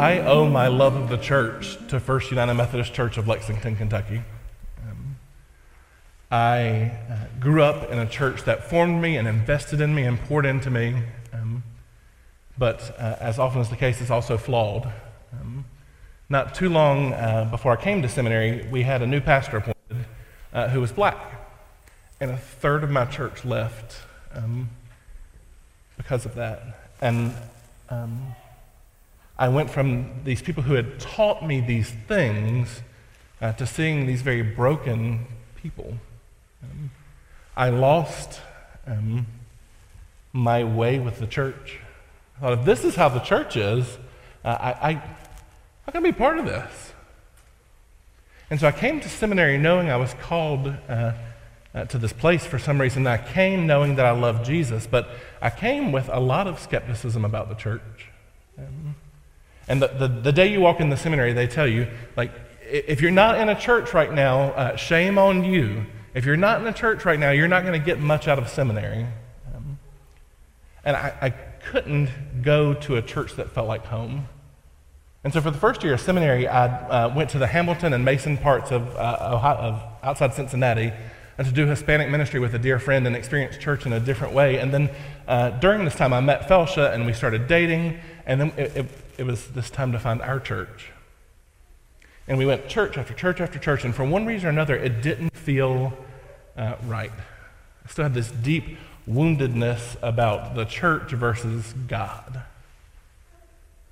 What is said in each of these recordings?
I owe my love of the church to First United Methodist Church of Lexington, Kentucky. Um, I uh, grew up in a church that formed me and invested in me and poured into me, um, but uh, as often is the case, it's also flawed. Um, not too long uh, before I came to seminary, we had a new pastor appointed uh, who was black, and a third of my church left um, because of that. And um, I went from these people who had taught me these things uh, to seeing these very broken people. Um, I lost um, my way with the church. I thought, if this is how the church is, uh, I, I, I can be part of this. And so I came to seminary knowing I was called uh, uh, to this place for some reason. I came knowing that I loved Jesus, but I came with a lot of skepticism about the church. Um, and the, the, the, day you walk in the seminary, they tell you, like, if you're not in a church right now, uh, shame on you. If you're not in a church right now, you're not going to get much out of seminary. Um, and I, I, couldn't go to a church that felt like home. And so for the first year of seminary, I uh, went to the Hamilton and Mason parts of, uh, Ohio, of outside Cincinnati and to do Hispanic ministry with a dear friend and experience church in a different way. And then uh, during this time, I met Felsha and we started dating. And then it, it, it was this time to find our church. And we went church after church after church, and for one reason or another, it didn't feel uh, right. I still had this deep woundedness about the church versus God.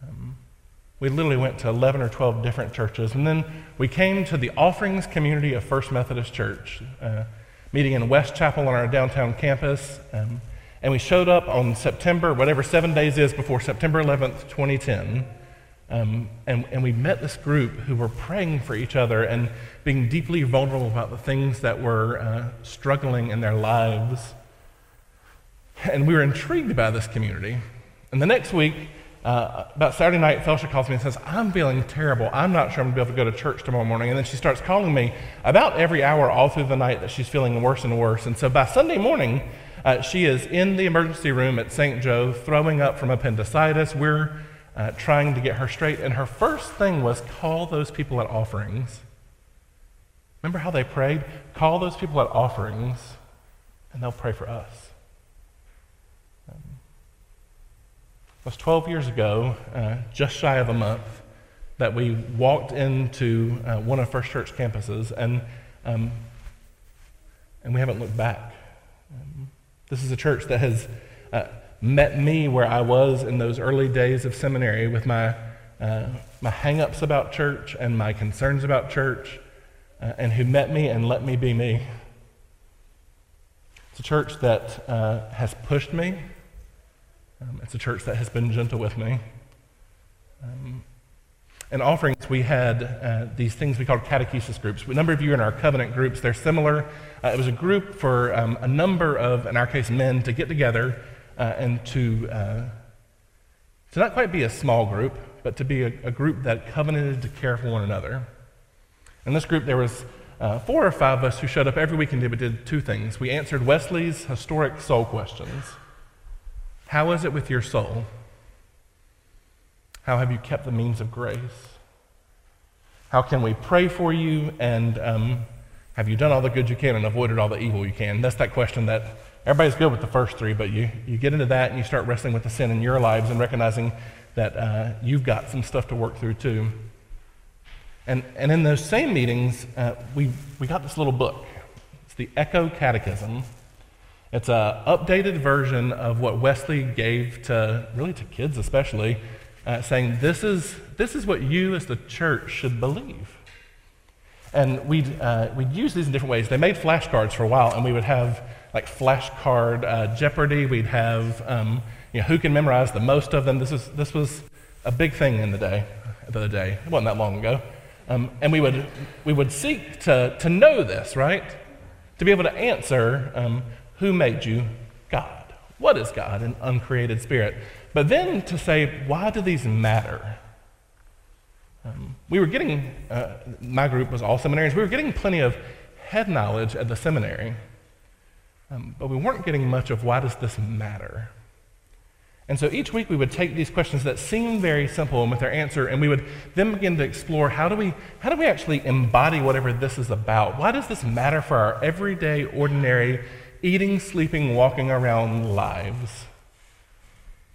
Um, we literally went to 11 or 12 different churches, and then we came to the offerings community of First Methodist Church, uh, meeting in West Chapel on our downtown campus. Um, and we showed up on September, whatever seven days is before September 11th, 2010. Um, and, and we met this group who were praying for each other and being deeply vulnerable about the things that were uh, struggling in their lives. And we were intrigued by this community. And the next week, uh, about Saturday night, Felsha calls me and says, I'm feeling terrible. I'm not sure I'm going to be able to go to church tomorrow morning. And then she starts calling me about every hour all through the night that she's feeling worse and worse. And so by Sunday morning, uh, she is in the emergency room at St. Joe throwing up from appendicitis. We're uh, trying to get her straight. And her first thing was call those people at offerings. Remember how they prayed? Call those people at offerings, and they'll pray for us. Um, it was 12 years ago, uh, just shy of a month, that we walked into uh, one of First Church campuses, and, um, and we haven't looked back. This is a church that has uh, met me where I was in those early days of seminary with my, uh, my hang ups about church and my concerns about church, uh, and who met me and let me be me. It's a church that uh, has pushed me, um, it's a church that has been gentle with me. In offerings, we had uh, these things we called catechesis groups. A number of you are in our covenant groups. They're similar. Uh, it was a group for um, a number of, in our case, men to get together uh, and to, uh, to not quite be a small group, but to be a, a, group that covenanted to care for one another. In this group, there was uh, four or five of us who showed up every week and did, did two things. We answered Wesley's historic soul questions. How is it with your soul? How have you kept the means of grace? How can we pray for you? And um, have you done all the good you can and avoided all the evil you can? That's that question that everybody's good with the first three, but you, you get into that and you start wrestling with the sin in your lives and recognizing that uh, you've got some stuff to work through too. And, and in those same meetings, uh, we, we got this little book. It's the Echo Catechism. It's an updated version of what Wesley gave to, really to kids especially, uh, saying, this is, this is what you as the church should believe. And we'd, uh, we'd use these in different ways. They made flashcards for a while, and we would have like flashcard uh, Jeopardy. We'd have um, you know, who can memorize the most of them. This, is, this was a big thing in the day, the other day. It wasn't that long ago. Um, and we would, we would seek to, to know this, right? To be able to answer um, who made you God? What is God, an uncreated spirit? But then to say, why do these matter? Um, we were getting, uh, my group was all seminarians, we were getting plenty of head knowledge at the seminary, um, but we weren't getting much of why does this matter? And so each week we would take these questions that seem very simple and with their answer, and we would then begin to explore how do we, how do we actually embody whatever this is about? Why does this matter for our everyday, ordinary, eating, sleeping, walking around lives?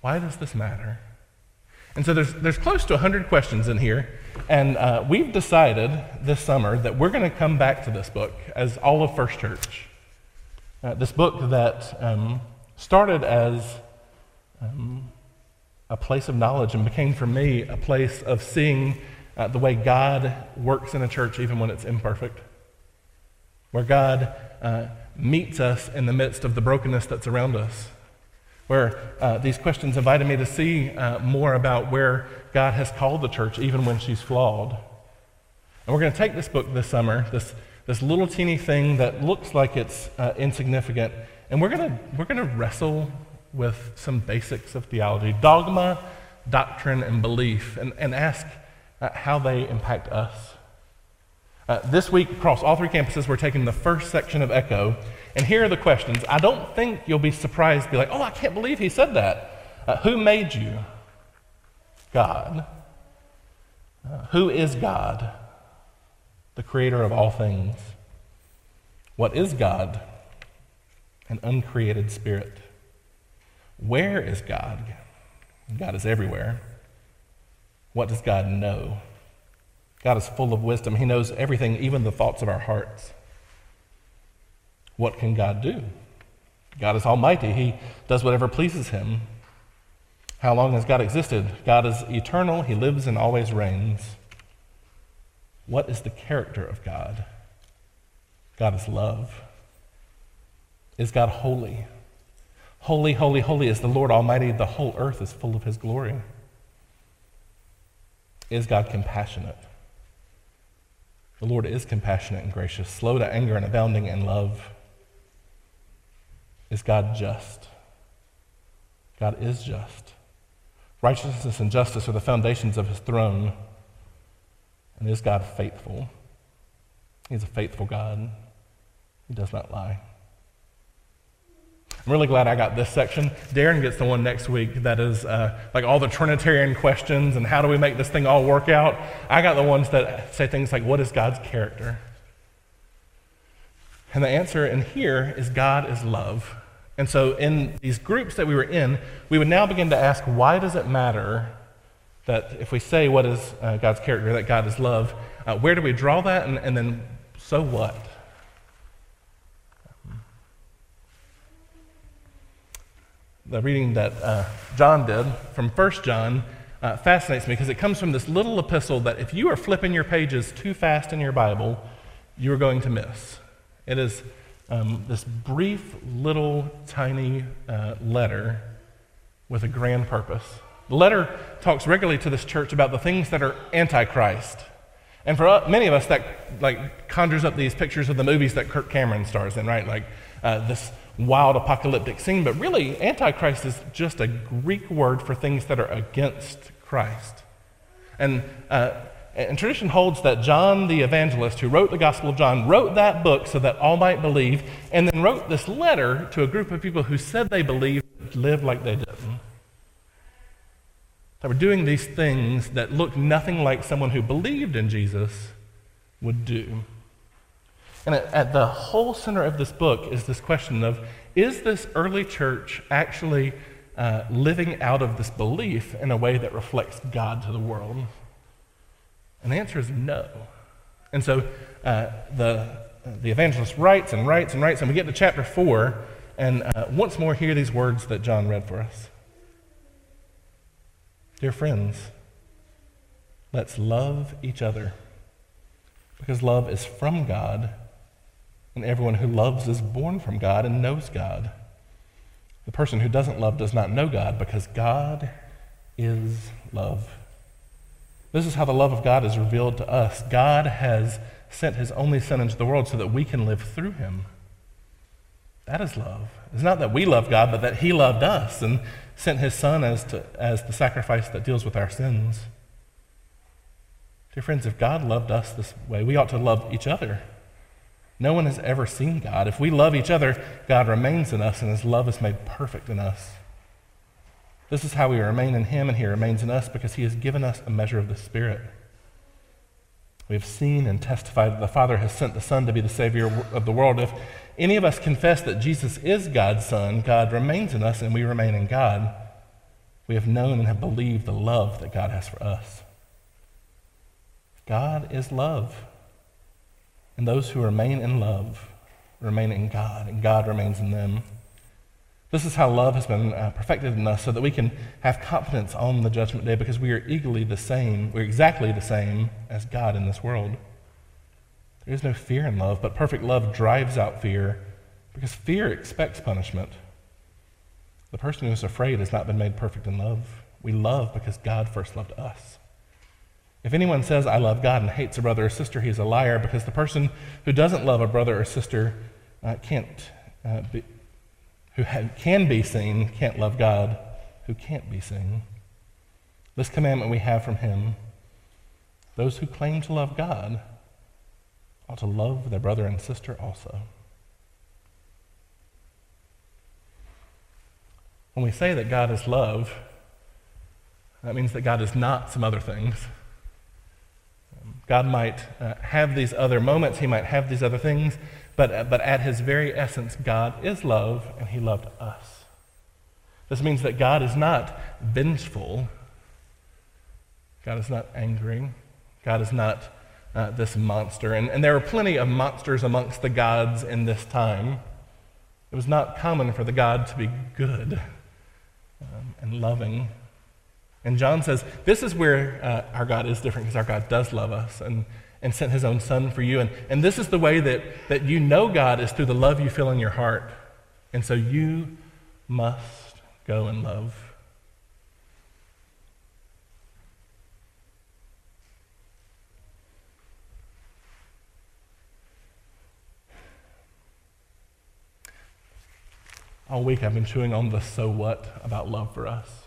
Why does this matter? And so there's, there's close to 100 questions in here, and uh, we've decided this summer that we're going to come back to this book as all of First Church. Uh, this book that um, started as um, a place of knowledge and became for me a place of seeing uh, the way God works in a church even when it's imperfect, where God uh, meets us in the midst of the brokenness that's around us, where uh, these questions invited me to see uh, more about where God has called the church even when she's flawed. And we're going to take this book this summer, this, this little teeny thing that looks like it's uh, insignificant, and we're going to we're going to wrestle with some basics of theology, dogma, doctrine, and belief, and, and ask uh, how they impact us. Uh, this week, across all three campuses, we're taking the first section of Echo, and here are the questions. I don't think you'll be surprised, be like, oh, I can't believe he said that. Uh, who made you? God. Uh, who is God? The creator of all things. What is God? An uncreated spirit. Where is God? God is everywhere. What does God know? God is full of wisdom. He knows everything, even the thoughts of our hearts. What can God do? God is almighty. He does whatever pleases him. How long has God existed? God is eternal. He lives and always reigns. What is the character of God? God is love. Is God holy? Holy, holy, holy is the Lord Almighty. The whole earth is full of his glory. Is God compassionate? The Lord is compassionate and gracious, slow to anger and abounding in love. Is God just? God is just. Righteousness and justice are the foundations of his throne. And is God faithful? He's a faithful God. He does not lie. I'm really glad I got this section. Darren gets the one next week that is uh, like all the Trinitarian questions and how do we make this thing all work out. I got the ones that say things like, what is God's character? And the answer in here is God is love. And so in these groups that we were in, we would now begin to ask, why does it matter that if we say what is uh, God's character, that God is love, uh, where do we draw that? And, and then, so what? The reading that uh, John did from 1 John uh, fascinates me because it comes from this little epistle that if you are flipping your pages too fast in your Bible, you are going to miss. It is um, this brief, little, tiny uh, letter with a grand purpose. The letter talks regularly to this church about the things that are antichrist. And for uh, many of us, that like conjures up these pictures of the movies that Kirk Cameron stars in, right? Like uh, this wild apocalyptic scene, but really, Antichrist is just a Greek word for things that are against Christ. And, uh, and tradition holds that John the evangelist, who wrote the Gospel of John, wrote that book so that all might believe, and then wrote this letter to a group of people who said they believed, lived like they didn't. They were doing these things that looked nothing like someone who believed in Jesus would do. And at, the whole center of this book is this question of is this early church actually uh, living out of this belief in a way that reflects God to the world? And the answer is no. And so uh, the, the evangelist writes and writes and writes, and we get to chapter 4, and uh, once more hear these words that John read for us. Dear friends, let's love each other because love is from God, and everyone who loves is born from God and knows God. The person who doesn't love does not know God because God is love. This is how the love of God is revealed to us. God has sent his only Son into the world so that we can live through him. That is love. It's not that we love God, but that he loved us and sent his Son as, to, as the sacrifice that deals with our sins. Dear friends, if God loved us this way, we ought to love each other. No one has ever seen God. If we love each other, God remains in us, and his love is made perfect in us. This is how we remain in him, and he remains in us because he has given us a measure of the Spirit. We have seen and testified that the Father has sent the Son to be the Savior of the world. If any of us confess that Jesus is God's Son, God remains in us and we remain in God. We have known and have believed the love that God has for us. God is love. And those who remain in love remain in God, and God remains in them. This is how love has been uh, perfected in us so that we can have confidence on the judgment day because we are eagerly the same, we're exactly the same as God in this world. There is no fear in love, but perfect love drives out fear because fear expects punishment. The person who is afraid has not been made perfect in love. We love because God first loved us. If anyone says, I love God and hates a brother or sister, he is a liar because the person who doesn't love a brother or sister uh, can't uh, be, who can be seen can't love God who can't be seen. This commandment we have from him those who claim to love God ought to love their brother and sister also. When we say that God is love, that means that God is not some other things. God might uh, have these other moments, He might have these other things, but, uh, but at his very essence, God is love, and he loved us. This means that God is not vengeful. God is not angry. God is not uh, this monster. And, and there were plenty of monsters amongst the gods in this time. It was not common for the God to be good um, and loving. And John says, This is where uh, our God is different because our God does love us. And, and sent his own son for you. And, and this is the way that, that you know God is through the love you feel in your heart. And so you must go and love. All week I've been chewing on the so what about love for us.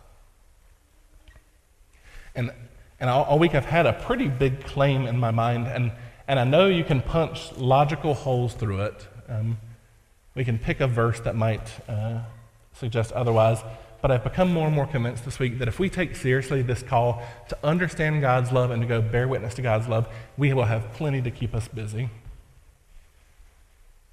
And and all, all, week I've had a pretty big claim in my mind, and, and I know you can punch logical holes through it. Um, we can pick a verse that might uh, suggest otherwise, but I've become more and more convinced this week that if we take seriously this call to understand God's love and to go bear witness to God's love, we will have plenty to keep us busy.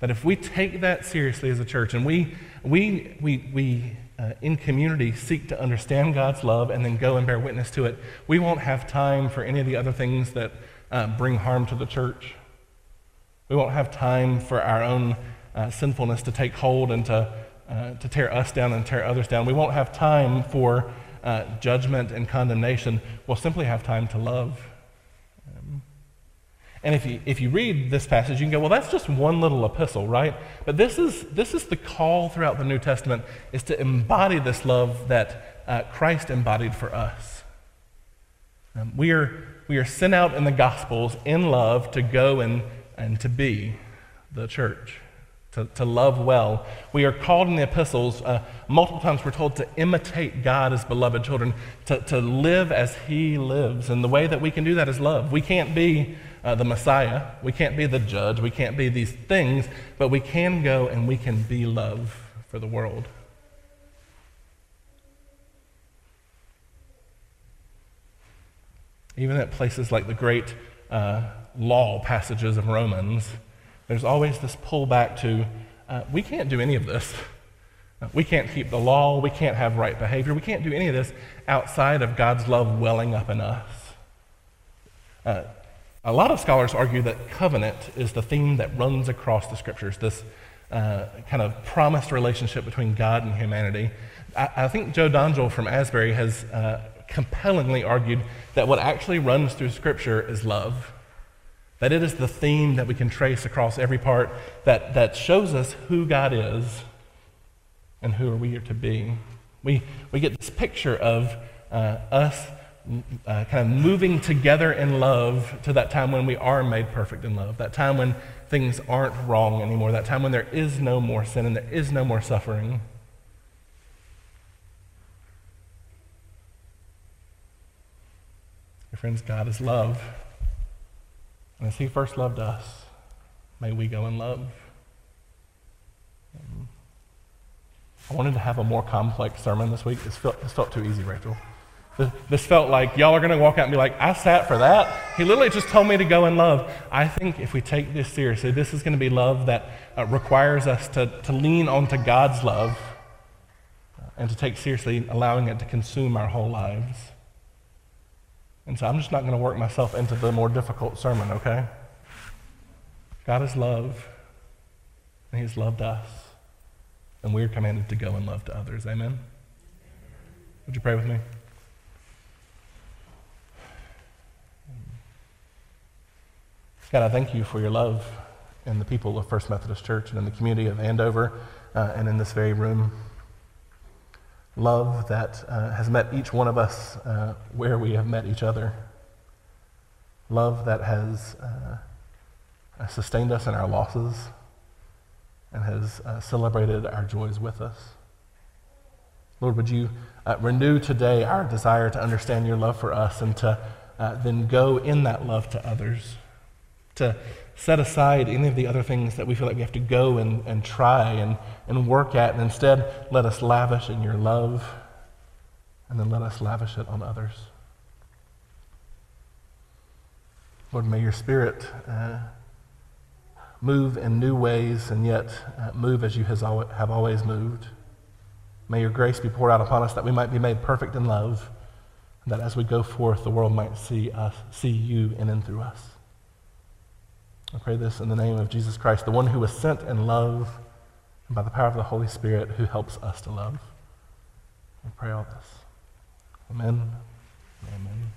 That if we take that seriously as a church and we, we, we, we uh, in community seek to understand God's love and then go and bear witness to it, we won't have time for any of the other things that uh, bring harm to the church. We won't have time for our own uh, sinfulness to take hold and to, uh, to tear us down and tear others down. We won't have time for uh, judgment and condemnation. We'll simply have time to love and if you, if you read this passage, you can go, well, that's just one little epistle, right? But this is, this is the call throughout the New Testament, is to embody this love that uh, Christ embodied for us. Um, we, are, we are sent out in the Gospels in love to go and, and to be the church, to, to love well. We are called in the epistles, uh, multiple times we're told to imitate God as beloved children, to, to live as He lives. And the way that we can do that is love. We can't be uh, the Messiah. We can't be the judge. We can't be these things, but we can go and we can be love for the world. Even at places like the great uh, law passages of Romans, there's always this pullback to uh, we can't do any of this. We can't keep the law. We can't have right behavior. We can't do any of this outside of God's love welling up in us. Uh, a lot of scholars argue that covenant is the theme that runs across the scriptures, this uh, kind of promised relationship between God and humanity. I, I think Joe Dongell from Asbury has uh, compellingly argued that what actually runs through scripture is love. That it is the theme that we can trace across every part that, that shows us who God is and who are we are to be. We, we get this picture of uh, us uh, kind of moving together in love to that time when we are made perfect in love, that time when things aren't wrong anymore, that time when there is no more sin and there is no more suffering. Your friends, God is love. And as He first loved us, may we go in love. Um, I wanted to have a more complex sermon this week. This felt, this felt too easy, Rachel. This felt like y'all are going to walk out and be like, I sat for that. He literally just told me to go in love. I think if we take this seriously, this is going to be love that uh, requires us to, to lean onto God's love and to take seriously allowing it to consume our whole lives. And so I'm just not going to work myself into the more difficult sermon, okay? God is love, and He's loved us, and we're commanded to go and love to others. Amen? Would you pray with me? God, I thank you for your love in the people of First Methodist Church and in the community of Andover uh, and in this very room. Love that uh, has met each one of us uh, where we have met each other. Love that has uh, sustained us in our losses and has uh, celebrated our joys with us. Lord, would you uh, renew today our desire to understand your love for us and to then go in that love to others? To set aside any of the other things that we feel like we have to go and, and try and, and work at, and instead let us lavish in your love, and then let us lavish it on others. Lord, may your Spirit uh, move in new ways and yet uh, move as you has al- have always moved. May your grace be poured out upon us that we might be made perfect in love, and that as we go forth, the world might see us, see you in and through us. I pray this in the name of Jesus Christ, the one who was sent in love, and by the power of the Holy Spirit who helps us to love. I pray all this. Amen. Amen.